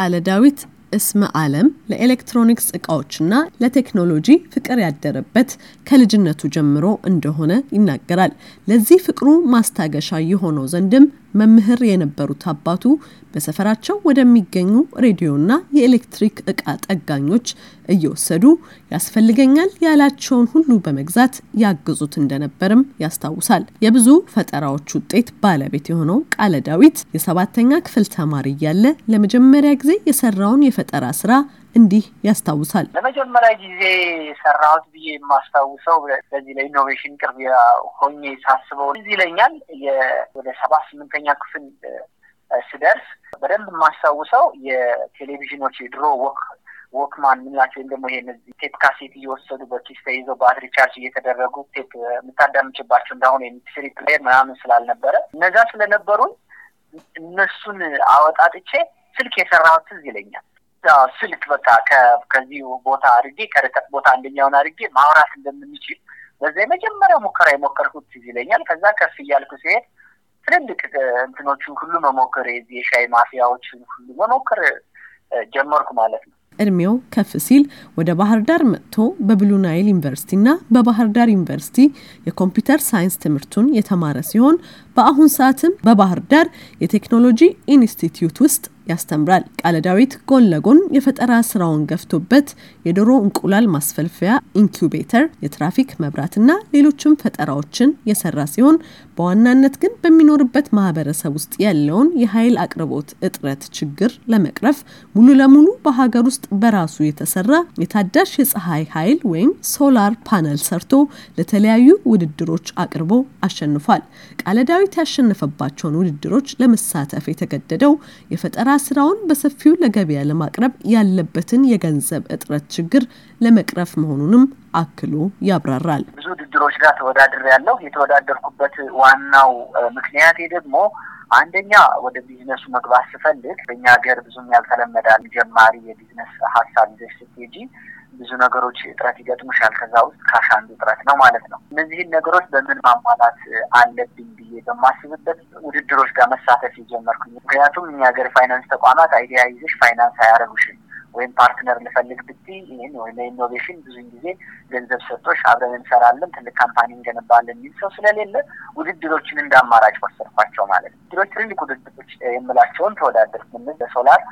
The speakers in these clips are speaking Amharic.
ቃለ ዳዊት እስመ ዓለም ለኤሌክትሮኒክስ እቃዎችና ለቴክኖሎጂ ፍቅር ያደረበት ከልጅነቱ ጀምሮ እንደሆነ ይናገራል። ለዚህ ፍቅሩ ማስታገሻ የሆነው ዘንድም መምህር የነበሩት አባቱ በሰፈራቸው ወደሚገኙ ሬዲዮና የኤሌክትሪክ እቃ ጠጋኞች እየወሰዱ ያስፈልገኛል ያላቸውን ሁሉ በመግዛት ያግዙት እንደነበርም ያስታውሳል። የብዙ ፈጠራዎች ውጤት ባለቤት የሆነው ቃለ ዳዊት የሰባተኛ ክፍል ተማሪ እያለ ለመጀመሪያ ጊዜ የሰራውን የፈጠራ ስራ እንዲህ ያስታውሳል። ለመጀመሪያ ጊዜ የሰራሁት ብዬ የማስታውሰው በዚህ ለ innovation ቅርብ ሆኜ ሳስበው እዚህ ይለኛል ወደ ሰባት ስምንተኛ ክፍል ስደርስ በደንብ የማስታውሰው የቴሌቪዥኖች የድሮ walk walkman የምንላቸው ወይም ደግሞ ይሄ ቴፕ ካሴት እየወሰዱ በኪስ ተይዘው ባትሪ ቻርጅ እየተደረጉ ቴፕ የምታዳምጭባቸው እንዳሁኑ የ MP3 player ምናምን ስላልነበረ እነዛ ስለነበሩን እነሱን አወጣጥቼ ስልክ የሰራሁት ትዝ ይለኛል። ስልክ በቃ ከዚህ ቦታ አድርጌ ከርቀት ቦታ አንደኛውን አድርጌ ማውራት እንደምንችል በዛ የመጀመሪያው ሙከራ የሞከርኩት ትዝ ይለኛል። ከዛ ከፍ እያልኩ ሲሄድ ትልልቅ እንትኖችን ሁሉ መሞከር የዚህ የሻይ ማፊያዎችን ሁሉ መሞከር ጀመርኩ ማለት ነው። እድሜው ከፍ ሲል ወደ ባህር ዳር መጥቶ በብሉ ናይል ዩኒቨርሲቲና በባህር ዳር ዩኒቨርሲቲ የኮምፒውተር ሳይንስ ትምህርቱን የተማረ ሲሆን በአሁን ሰዓትም በባህር ዳር የቴክኖሎጂ ኢንስቲትዩት ውስጥ ያስተምራል። ቃለ ዳዊት ጎን ለጎን የፈጠራ ስራውን ገፍቶበት የዶሮ እንቁላል ማስፈልፈያ incubator፣ የትራፊክ መብራትና ሌሎችም ፈጠራዎችን የሰራ ሲሆን በዋናነት ግን በሚኖርበት ማህበረሰብ ውስጥ ያለውን የኃይል አቅርቦት እጥረት ችግር ለመቅረፍ ሙሉ ለሙሉ በሀገር ውስጥ በራሱ የተሰራ የታዳሽ የፀሐይ ኃይል ወይም solar panel ሰርቶ ለተለያዩ ውድድሮች አቅርቦ አሸንፏል። ቃለ ዳዊት ያሸነፈባቸውን ውድድሮች ለመሳተፍ የተገደደው የፈጠራ ስራውን በሰፊው ለገበያ ለማቅረብ ያለበትን የገንዘብ እጥረት ችግር ለመቅረፍ መሆኑንም አክሎ ያብራራል። ብዙ ውድድሮች ጋር ተወዳድር ያለው የተወዳደርኩበት ዋናው ምክንያቴ ደግሞ አንደኛ ወደ ቢዝነሱ መግባት ስፈልግ በእኛ ሀገር ብዙም ያልተለመዳል። ጀማሪ የቢዝነስ ሀሳብ ይዘሽ ስትሄጂ ብዙ ነገሮች እጥረት ይገጥሙሻል። ከዛ ውስጥ cash አንዱ እጥረት ነው ማለት ነው። እነዚህን ነገሮች በምን ማሟላት አለብኝ በማስብበት ውድድሮች ጋር መሳተፍ የጀመርኩኝ። ምክንያቱም እኛ ሀገር ፋይናንስ ተቋማት idea ይዘሽ ፋይናንስ አያደርጉሽም። ወይም partner ልፈልግ ብትይ ይህን ወይ ለ innovation ብዙን ጊዜ ገንዘብ ሰጥቶሽ አብረን እንሰራለን ትልቅ company እንገነባለን የሚል ሰው ስለሌለ ውድድሮችን እንደ አማራጭ ወሰድኳቸው ማለት ነው። ውድድሮች ትልልቅ ውድድሮች የምላቸውን ተወዳደር ምንል በሶላር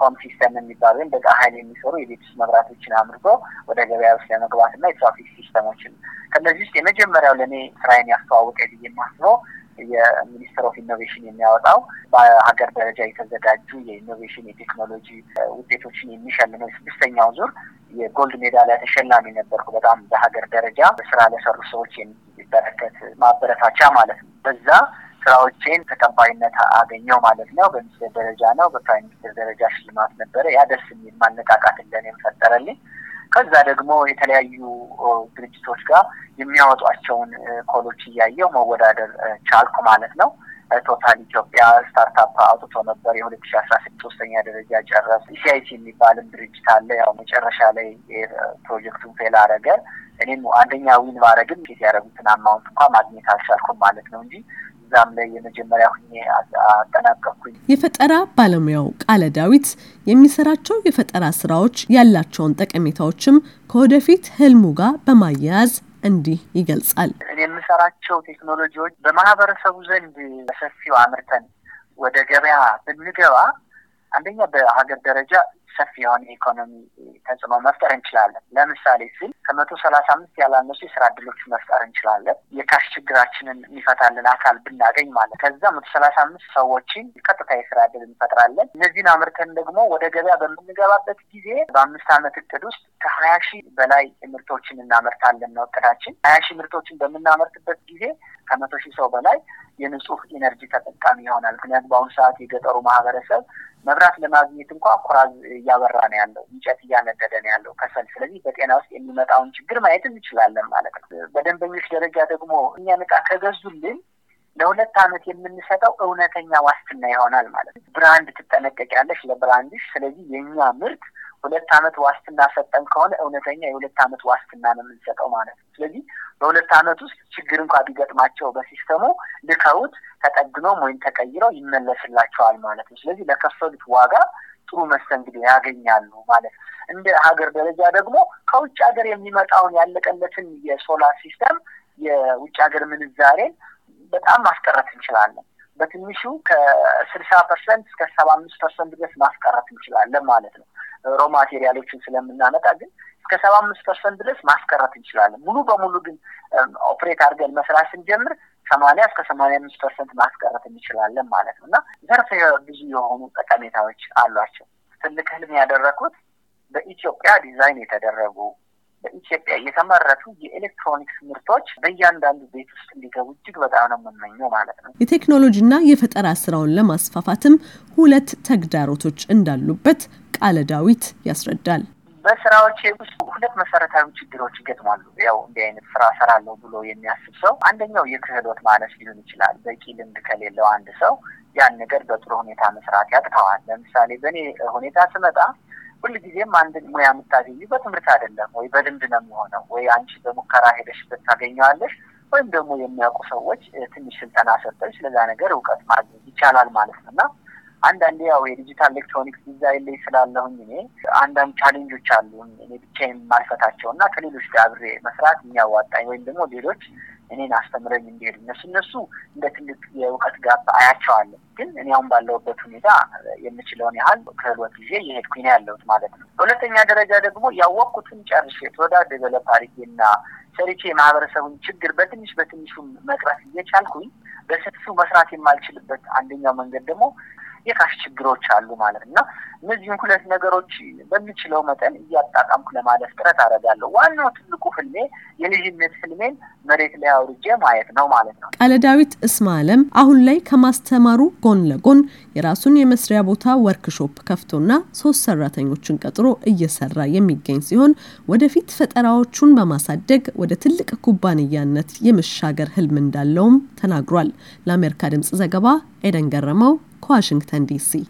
home system የሚባሉ ወይም በቃ ሀይል የሚሰሩ የቤት ውስጥ መብራቶችን አምርቶ ወደ ገበያ ውስጥ ለመግባት እና የትራፊክ ሲስተሞችን ከእነዚህ ውስጥ የመጀመሪያው ለእኔ ስራዬን ያስተዋወቀ ብዬ የማስበው የ Ministry of Innovation የሚያወጣው በሀገር ደረጃ የተዘጋጁ የ innovation የቴክኖሎጂ ውጤቶችን የሚሸልመው ስድስተኛው ዙር የ gold ሜዳሊያ ተሸላሚ ነበርኩ። በጣም በሀገር ደረጃ በስራ ለሰሩ ሰዎች የሚበረከት ማበረታቻ ማለት ነው። በዛ ስራዎቼን ተቀባይነት አገኘው ማለት ነው። በሚኒስቴር ደረጃ ነው፣ በ prime minister ደረጃ ሽልማት ነበረ። ያ ደስ የሚል ማነቃቃት እንደኔም ፈጠረልኝ። ከዛ ደግሞ የተለያዩ ድርጅቶች ጋር የሚያወጧቸውን ኮሎች እያየው መወዳደር ቻልኩ ማለት ነው። ቶታል ኢትዮጵያ startup አውጥቶ ነበር። የሁለት ሺ አስራ ስድስት ሶስተኛ ደረጃ ጨረስ። ኢሲአይሲ የሚባልም ድርጅት አለ። ያው መጨረሻ ላይ ፕሮጀክቱን fail አረገ። እኔም አንደኛ win ባረግም get ያደረጉትን amount እንኳ ማግኘት አልቻልኩም ማለት ነው እንጂ እዛም ላይ የመጀመሪያ ሁኜ አጠናቀቅኩኝ። የፈጠራ ባለሙያው ቃለ ዳዊት የሚሰራቸው የፈጠራ ስራዎች ያላቸውን ጠቀሜታዎችም ከወደፊት ህልሙ ጋር በማያያዝ እንዲህ ይገልጻል። እኔ የምሰራቸው ቴክኖሎጂዎች በማህበረሰቡ ዘንድ በሰፊው አምርተን ወደ ገበያ ብንገባ አንደኛ በሀገር ደረጃ ሰፊ የሆነ የኢኮኖሚ ተጽዕኖ መፍጠር እንችላለን። ለምሳሌ ስል ከመቶ ሰላሳ አምስት ያላነሱ የስራ እድሎች መፍጠር እንችላለን። የ cash ችግራችንን የሚፈታልን አካል ብናገኝ ማለት ከዛ መቶ ሰላሳ አምስት ሰዎችን ቀጥታ የስራ እድል እንፈጥራለን። እነዚህን አምርተን ደግሞ ወደ ገበያ በምንገባበት ጊዜ በአምስት ዓመት እቅድ ውስጥ ከሀያ ሺህ በላይ ምርቶችን እናመርታለን ነው እቅዳችን። ሀያ ሺህ ምርቶችን በምናመርትበት ጊዜ ከመቶ ሺህ ሰው በላይ የንጹህ energy ተጠቃሚ ይሆናል። ምክንያቱም በአሁኑ ሰዓት የገጠሩ ማህበረሰብ መብራት ለማግኘት እንኳ ኩራዝ እያበራ ነው ያለው፣ እንጨት እያነደደ ነው ያለው ከሰል። ስለዚህ በጤና ውስጥ የሚመጣውን ችግር ማየት እንችላለን ማለት ነው። በደንበኞች ደረጃ ደግሞ እኛን እቃ ከገዙልን ለሁለት ዓመት የምንሰጠው እውነተኛ ዋስትና ይሆናል ማለት ነው። brand ትጠነቀቂያለሽ ለ brand ሽ። ስለዚህ የእኛ ምርት ሁለት ዓመት ዋስትና ሰጠን ከሆነ እውነተኛ የሁለት ዓመት ዋስትና ነው የምንሰጠው ማለት ነው። ስለዚህ በሁለት ዓመት ውስጥ ችግር እንኳ ቢገጥማቸው በ system ኡ ልከውት ተጠግኖም ወይም ተቀይረው ይመለስላቸዋል ማለት ነው። ስለዚህ ለከፈሉት ዋጋ ጥሩ መስተንግዶ ያገኛሉ ማለት ነው። እንደ ሀገር ደረጃ ደግሞ ከውጭ ሀገር የሚመጣውን ያለቀለትን የ solar system የውጭ ሀገር ምንዛሬን በጣም ማስቀረት እንችላለን። በትንሹ ከስልሳ percent እስከ ሰባ አምስት percent ድረስ ማስቀረት እንችላለን ማለት ነው። raw material ኦችን ስለምናመጣ ግን እስከ ሰባ አምስት percent ድረስ ማስቀረት እንችላለን። ሙሉ በሙሉ ግን operate አድርገን መስራት ስንጀምር ሰማንያ እስከ ሰማንያ አምስት percent ማስቀረት እንችላለን ማለት ነው እና ዘርፈ ብዙ የሆኑ ጠቀሜታዎች አሏቸው። ትልቅ ህልም ያደረኩት በኢትዮጵያ ዲዛይን የተደረጉ በኢትዮጵያ የተመረቱ የኤሌክትሮኒክስ ምርቶች በእያንዳንዱ ቤት ውስጥ እንዲገቡ እጅግ በጣም ነው የምመኘው ማለት ነው። የቴክኖሎጂና የፈጠራ ስራውን ለማስፋፋትም ሁለት ተግዳሮቶች እንዳሉበት ቃለ ዳዊት ያስረዳል። በስራዎቼ ውስጥ ሁለት መሰረታዊ ችግሮች ይገጥማሉ። ያው እንዲህ አይነት ስራ ሰራለሁ ብሎ የሚያስብ ሰው አንደኛው የክህሎት ማነስ ሊሆን ይችላል። በቂ ልምድ ከሌለው አንድ ሰው ያን ነገር በጥሩ ሁኔታ መስራት ያቅተዋል። ለምሳሌ በእኔ ሁኔታ ስመጣ ሁልጊዜም አንድን ሙያ የምታገኙ በትምህርት አይደለም ወይ በልምድ ነው የሚሆነው። ወይ አንቺ በሙከራ ሄደሽበት ታገኘዋለሽ ወይም ደግሞ የሚያውቁ ሰዎች ትንሽ ስልጠና ሰጠች ስለዛ ነገር እውቀት ማግኘት ይቻላል ማለት ነው እና አንዳንዴ ያው የ digital electronics design ላይ ስላለሁኝ እኔ አንዳንድ challenge ኦች አሉ እኔ ብቻዬን የማልፈታቸው እና ከሌሎች ጋር አብሬ መስራት የሚያዋጣኝ ወይም ደግሞ ሌሎች እኔን አስተምረኝ እንዲሄዱ እነሱ እነሱ እንደ ትልቅ የእውቀት gap አያቸዋለሁ። ግን እኔ አሁን ባለሁበት ሁኔታ የምችለውን ያህል ክህሎት እየሄድኩኝ ያለሁት ማለት ነው። በሁለተኛ ደረጃ ደግሞ ያወቅኩትን ጨርሼ ተወዳ develop አድርጌና ሰርቼ የማህበረሰቡን ችግር በትንሽ በትንሹ መቅረፍ እየቻልኩኝ በሰፊው መስራት የማልችልበት አንደኛው መንገድ ደግሞ የ cash ችግሮች አሉ ማለት ነው እነዚህም ሁለት ነገሮች በሚችለው መጠን እያጣጣምኩ ለማለፍ ጥረት አደርጋለሁ። ዋናው ትልቁ ህልሜ የልጅነት ህልሜን መሬት ላይ አውርጄ ማየት ነው ማለት ነው። ቃለ ዳዊት እስማ አለም አሁን ላይ ከማስተማሩ ጎን ለጎን የራሱን የመስሪያ ቦታ ወርክሾፕ ከፍቶና ሶስት ሰራተኞችን ቀጥሮ እየሰራ የሚገኝ ሲሆን ወደፊት ፈጠራዎቹን በማሳደግ ወደ ትልቅ ኩባንያነት የመሻገር ህልም እንዳለውም ተናግሯል። ለአሜሪካ ድምጽ ዘገባ ኤደን ገረመው Washington, D.C.